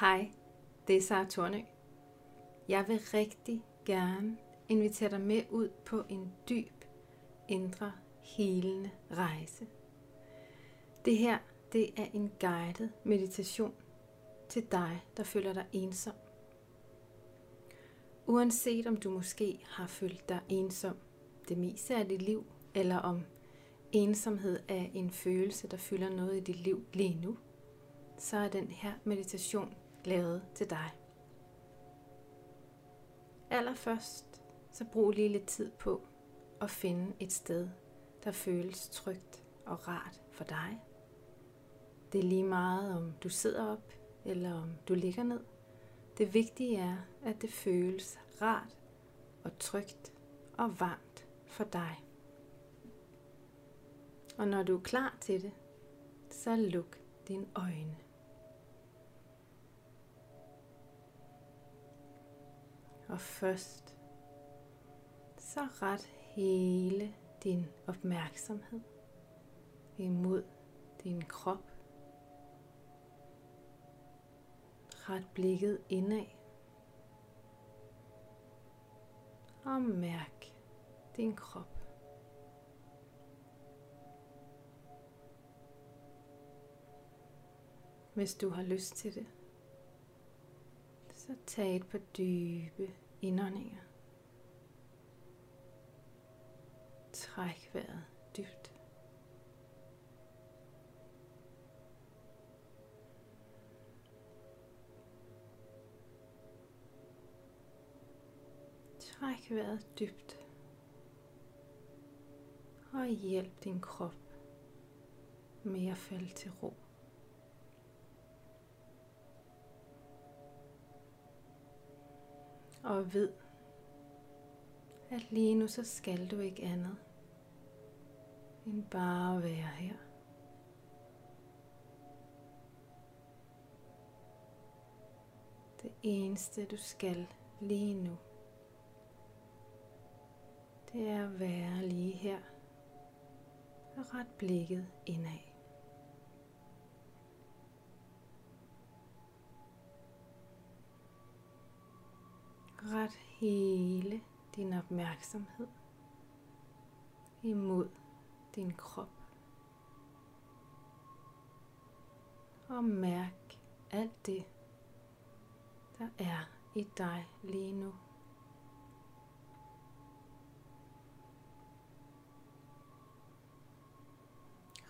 Hej, det er Sara Tornø. Jeg vil rigtig gerne invitere dig med ud på en dyb, indre, helende rejse. Det her, det er en guided meditation til dig, der føler dig ensom. Uanset om du måske har følt dig ensom det meste af dit liv, eller om ensomhed er en følelse, der fylder noget i dit liv lige nu, så er den her meditation lavet til dig. Allerførst, så brug lige lidt tid på at finde et sted, der føles trygt og rart for dig. Det er lige meget, om du sidder op eller om du ligger ned. Det vigtige er, at det føles rart og trygt og varmt for dig. Og når du er klar til det, så luk dine øjne. Og først så ret hele din opmærksomhed imod din krop. Ret blikket indad. Og mærk din krop. Hvis du har lyst til det, så tag et par dybe indåndinger. Træk vejret dybt. Træk vejret dybt. Og hjælp din krop med at falde til ro. Og ved, at lige nu så skal du ikke andet end bare at være her. Det eneste du skal lige nu, det er at være lige her og ret blikket indad. Ret hele din opmærksomhed imod din krop. Og mærk alt det, der er i dig lige nu.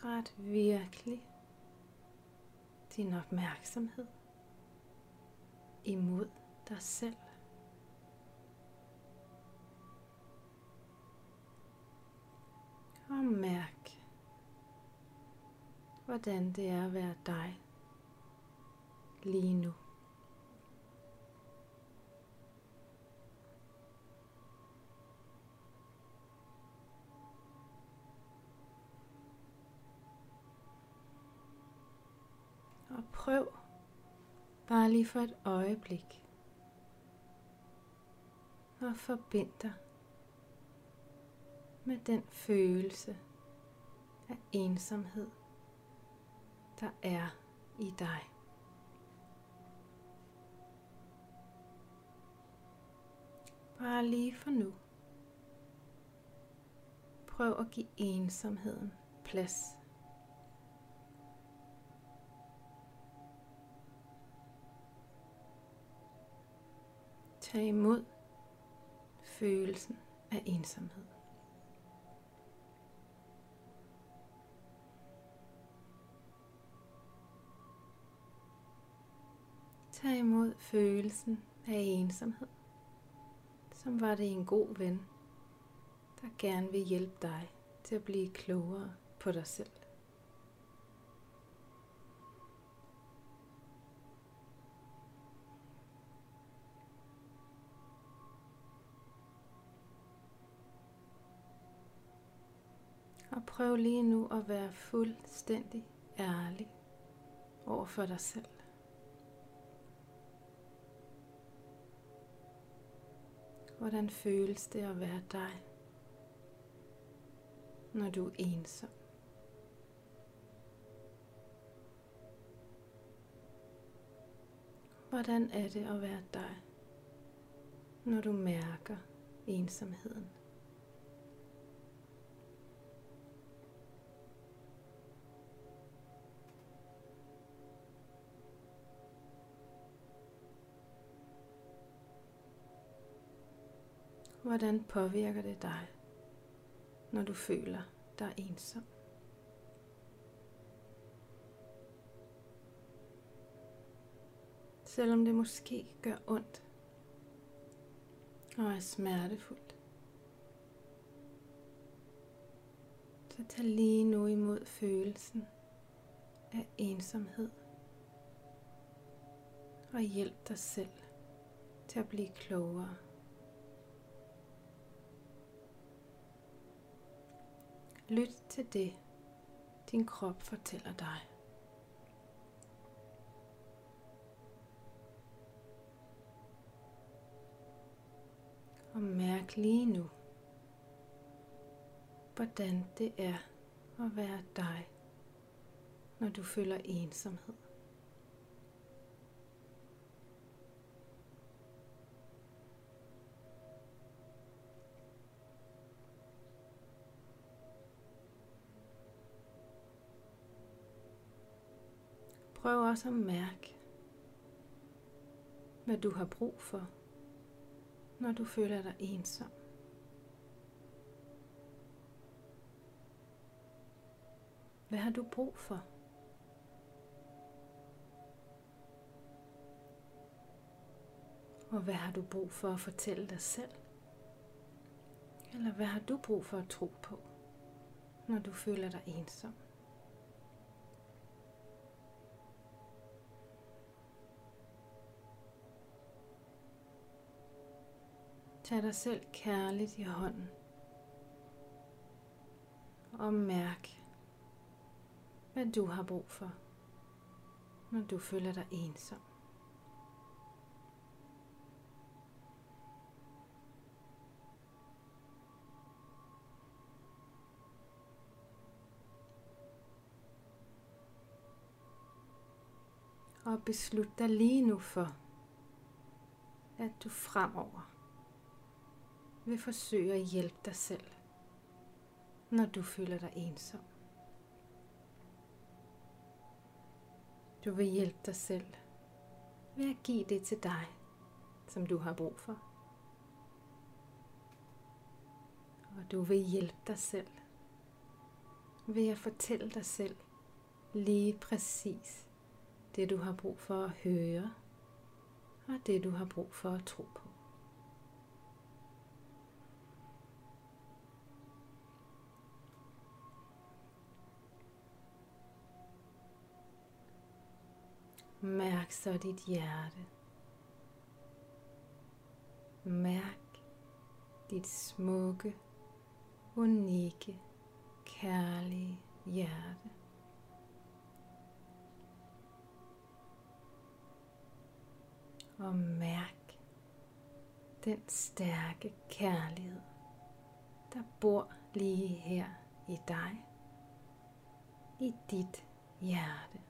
Ret virkelig din opmærksomhed imod dig selv. Hvordan det er at være dig lige nu. Og prøv bare lige for et øjeblik at forbinde dig med den følelse af ensomhed, der er i dig. Bare lige for nu. Prøv at give ensomheden plads. Tag imod følelsen af ensomhed. Tag imod følelsen af ensomhed, som var det en god ven, der gerne vil hjælpe dig til at blive klogere på dig selv. Og prøv lige nu at være fuldstændig ærlig over for dig selv. Hvordan føles det at være dig, når du er ensom? Hvordan er det at være dig, når du mærker ensomheden? Hvordan påvirker det dig, når du føler dig ensom? Selvom det måske gør ondt og er smertefuldt. Så tag lige nu imod følelsen af ensomhed og hjælp dig selv til at blive klogere. Lyt til det, din krop fortæller dig. Og mærk lige nu, hvordan det er at være dig, når du føler ensomhed. Prøv også at mærke, hvad du har brug for, når du føler dig ensom. Hvad har du brug for? Og hvad har du brug for at fortælle dig selv? Eller hvad har du brug for at tro på, når du føler dig ensom? Tag dig selv kærligt i hånden. Og mærk, hvad du har brug for, når du føler dig ensom. Og beslut dig lige nu for, at du fremover vil forsøge at hjælpe dig selv, når du føler dig ensom. Du vil hjælpe dig selv ved at give det til dig, som du har brug for. Og du vil hjælpe dig selv ved at fortælle dig selv lige præcis det, du har brug for at høre, og det, du har brug for at tro på. Mærk så dit hjerte. Mærk dit smukke, unikke, kærlige hjerte. Og mærk den stærke kærlighed, der bor lige her i dig, i dit hjerte.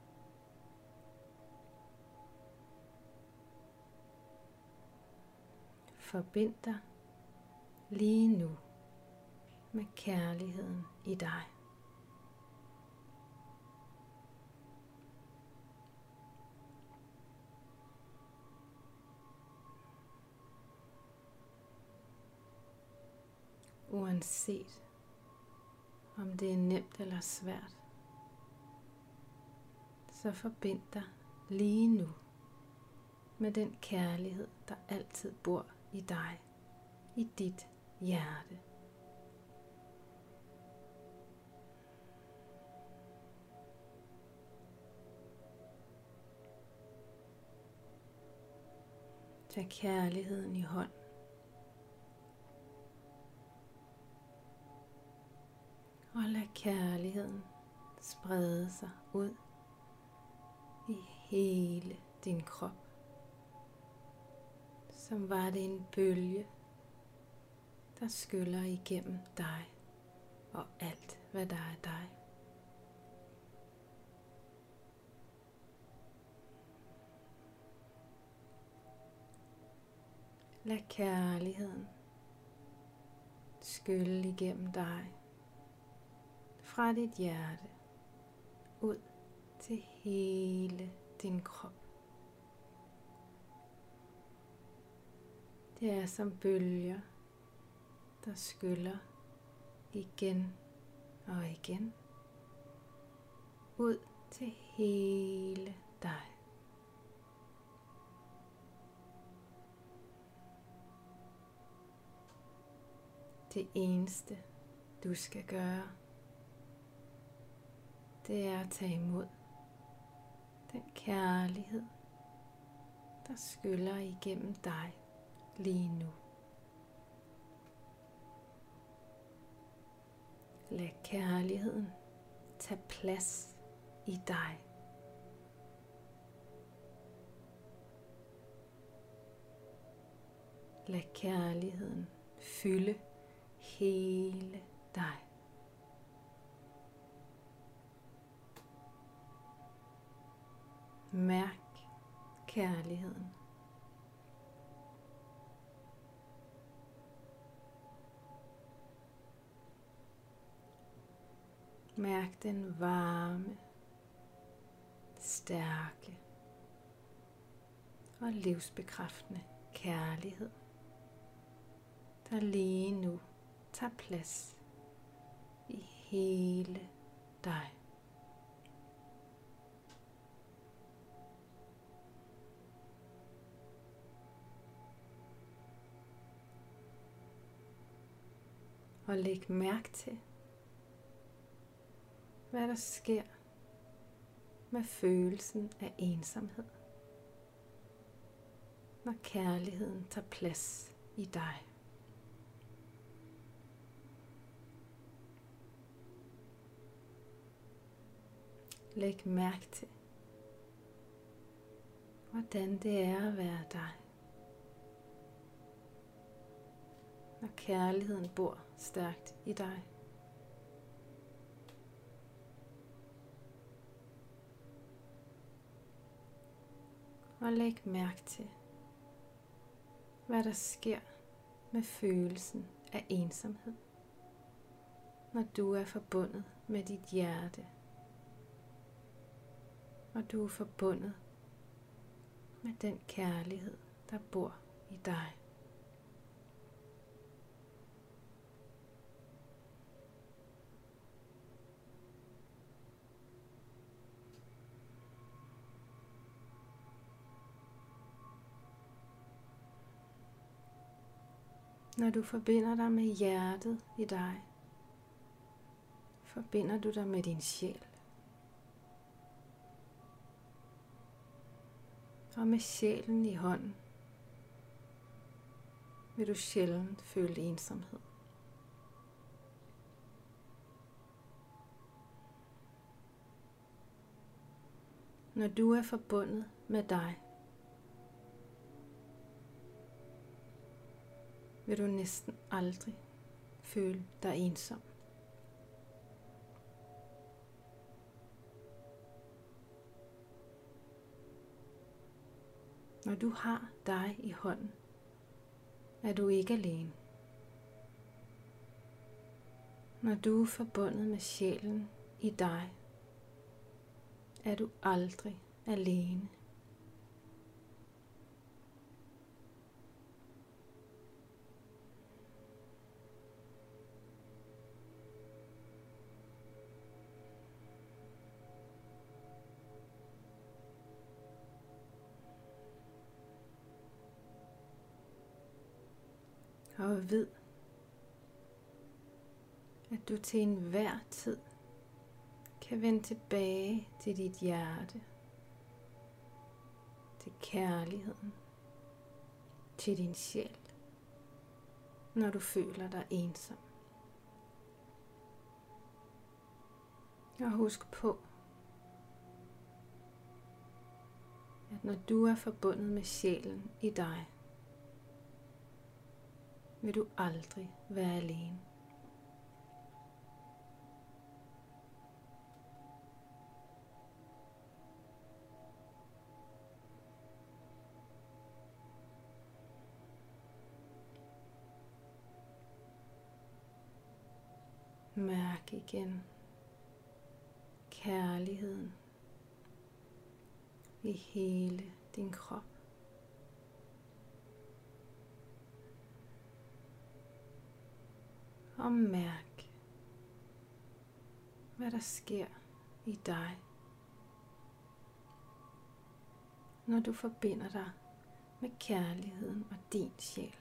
Forbind dig lige nu med kærligheden i dig. Uanset om det er nemt eller svært, så forbind dig lige nu med den kærlighed, der altid bor i dig, i dit hjerte. Tag kærligheden i hånd. Og lad kærligheden sprede sig ud i hele din krop som var det en bølge, der skyller igennem dig og alt, hvad der er dig. Lad kærligheden skylle igennem dig fra dit hjerte ud til hele din krop. Det er som bølger, der skyller igen og igen ud til hele dig. Det eneste, du skal gøre, det er at tage imod den kærlighed, der skyller igennem dig lige nu. Lad kærligheden tage plads i dig. Lad kærligheden fylde hele dig. Mærk kærligheden. Mærk den varme, stærke og livsbekræftende kærlighed, der lige nu tager plads i hele dig. Og læg mærke til, hvad der sker med følelsen af ensomhed, når kærligheden tager plads i dig. Læg mærke til, hvordan det er at være dig. Når kærligheden bor stærkt i dig. Og læg mærke til, hvad der sker med følelsen af ensomhed, når du er forbundet med dit hjerte og du er forbundet med den kærlighed, der bor i dig. Når du forbinder dig med hjertet i dig, forbinder du dig med din sjæl. og med sjælen i hånden vil du sjældent føle ensomhed. Når du er forbundet med dig, vil du næsten aldrig føle dig ensom. Når du har dig i hånden, er du ikke alene. Når du er forbundet med sjælen i dig, er du aldrig alene. Og ved, at du til enhver tid kan vende tilbage til dit hjerte, til kærligheden, til din sjæl, når du føler dig ensom. Og husk på, at når du er forbundet med sjælen i dig, vil du aldrig være alene. Mærk igen kærligheden i hele din krop. Og mærk, hvad der sker i dig, når du forbinder dig med kærligheden og din sjæl.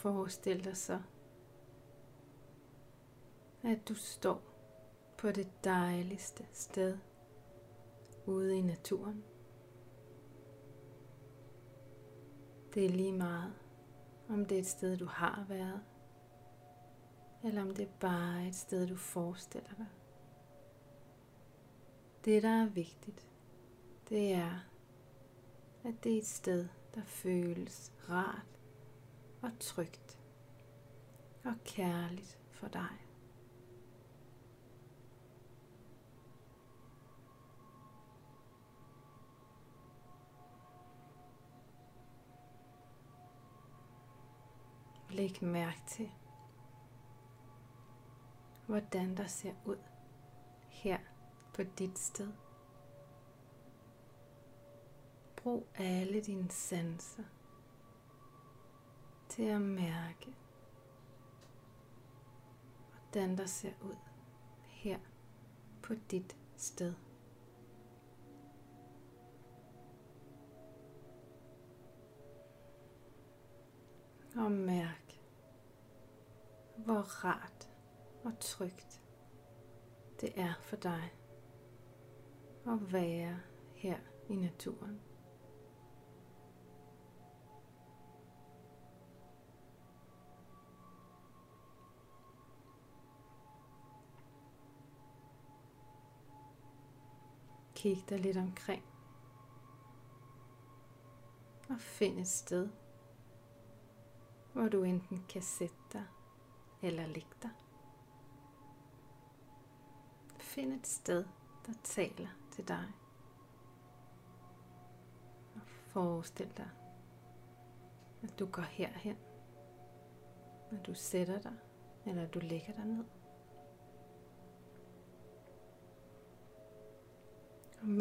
Forestil dig så, at du står på det dejligste sted ude i naturen. Det er lige meget, om det er et sted, du har været, eller om det er bare et sted, du forestiller dig. Det, der er vigtigt, det er, at det er et sted, der føles rart og trygt og kærligt for dig. Læg mærke til, hvordan der ser ud her på dit sted. Brug alle dine sanser til at mærke, hvordan der ser ud her på dit sted. Og mærk, hvor rart og trygt det er for dig at være her i naturen. Kig dig lidt omkring. Og find et sted, hvor du enten kan sætte dig eller ligge dig. Find et sted, der taler til dig. Og forestil dig, at du går herhen, når du sætter dig, eller du ligger dig ned.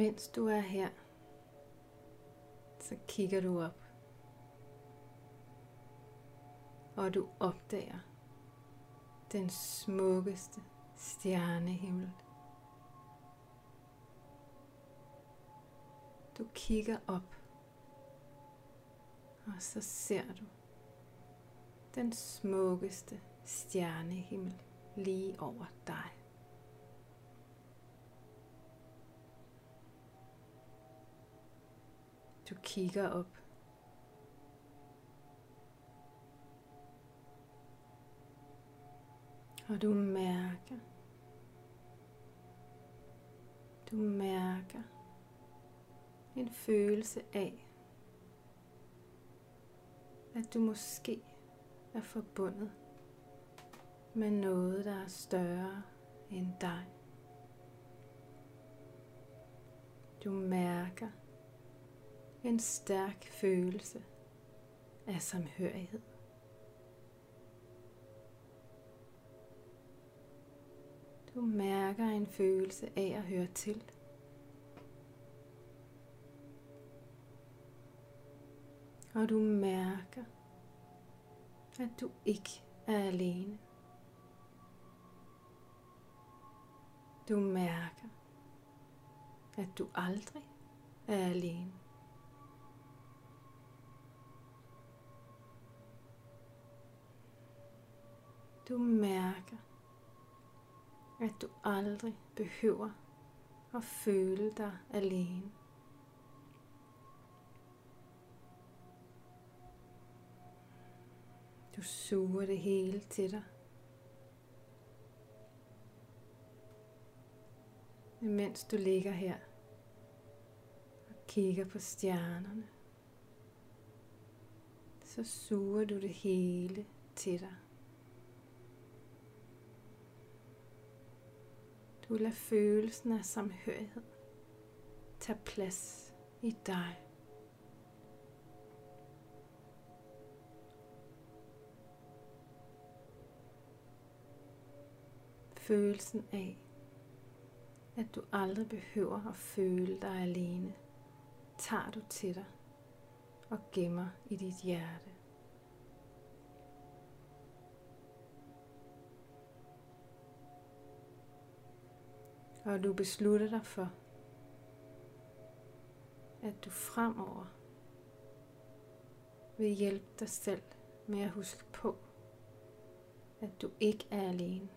Mens du er her, så kigger du op. Og du opdager den smukkeste stjernehimmel. Du kigger op, og så ser du den smukkeste stjernehimmel lige over dig. Du kigger op. Og du mærker, du mærker en følelse af, at du måske er forbundet med noget, der er større end dig. Du mærker, en stærk følelse af samhørighed. Du mærker en følelse af at høre til. Og du mærker, at du ikke er alene. Du mærker, at du aldrig er alene. Du mærker, at du aldrig behøver at føle dig alene. Du suger det hele til dig. mens du ligger her og kigger på stjernerne, så suger du det hele til dig. Du lader følelsen af samhørighed tage plads i dig. Følelsen af, at du aldrig behøver at føle dig alene, tager du til dig og gemmer i dit hjerte. Og du beslutter dig for, at du fremover vil hjælpe dig selv med at huske på, at du ikke er alene.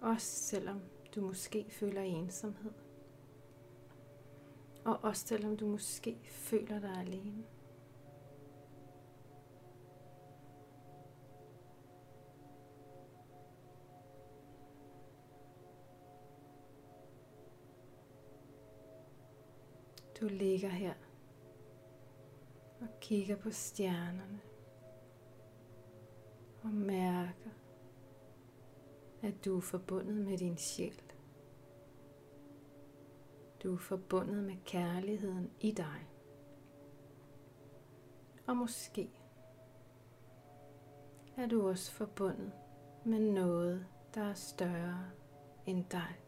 Også selvom du måske føler ensomhed. Og også selvom du måske føler dig alene. Du ligger her og kigger på stjernerne og mærker, at du er forbundet med din sjæl. Du er forbundet med kærligheden i dig. Og måske er du også forbundet med noget, der er større end dig.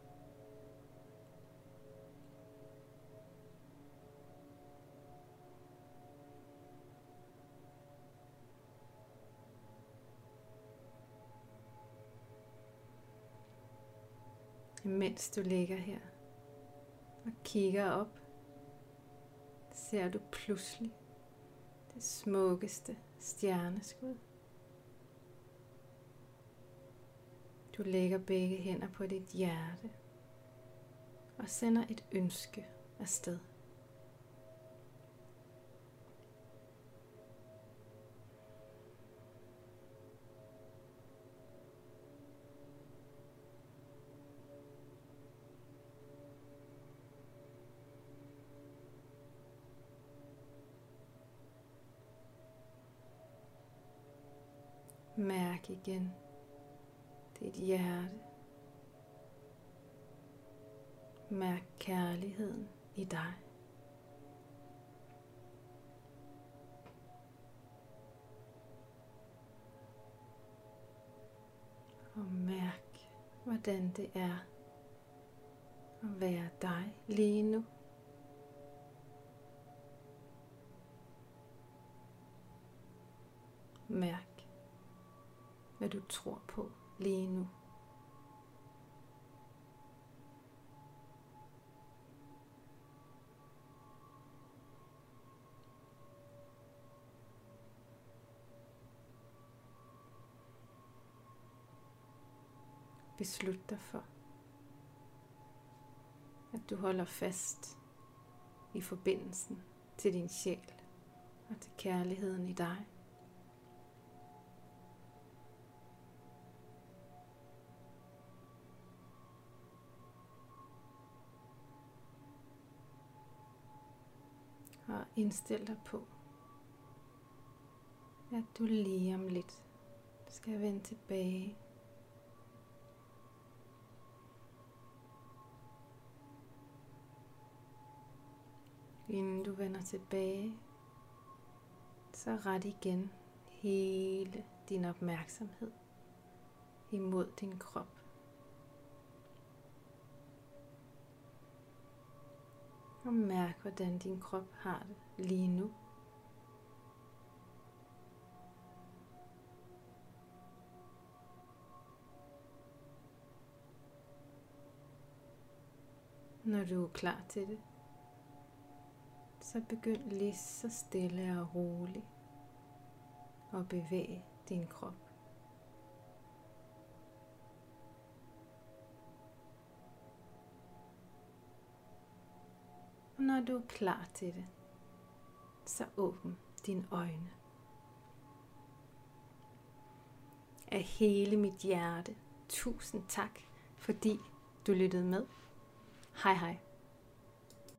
Mens du ligger her og kigger op, ser du pludselig det smukkeste stjerneskud. Du lægger begge hænder på dit hjerte og sender et ønske afsted. Mærk igen dit hjerte. Mærk kærligheden i dig. Og mærk, hvordan det er at være dig lige nu. Mærk hvad du tror på lige nu. Beslut dig for, at du holder fast i forbindelsen til din sjæl og til kærligheden i dig. Indstil dig på, at du lige om lidt skal vende tilbage Inden du vender tilbage, så ret igen hele din opmærksomhed imod din krop. Og mærk, hvordan din krop har det lige nu. Når du er klar til det, så begynd lige så stille og roligt at bevæge din krop. Når du er klar til det, så åbn dine øjne. Af hele mit hjerte, tusind tak, fordi du lyttede med. Hej hej.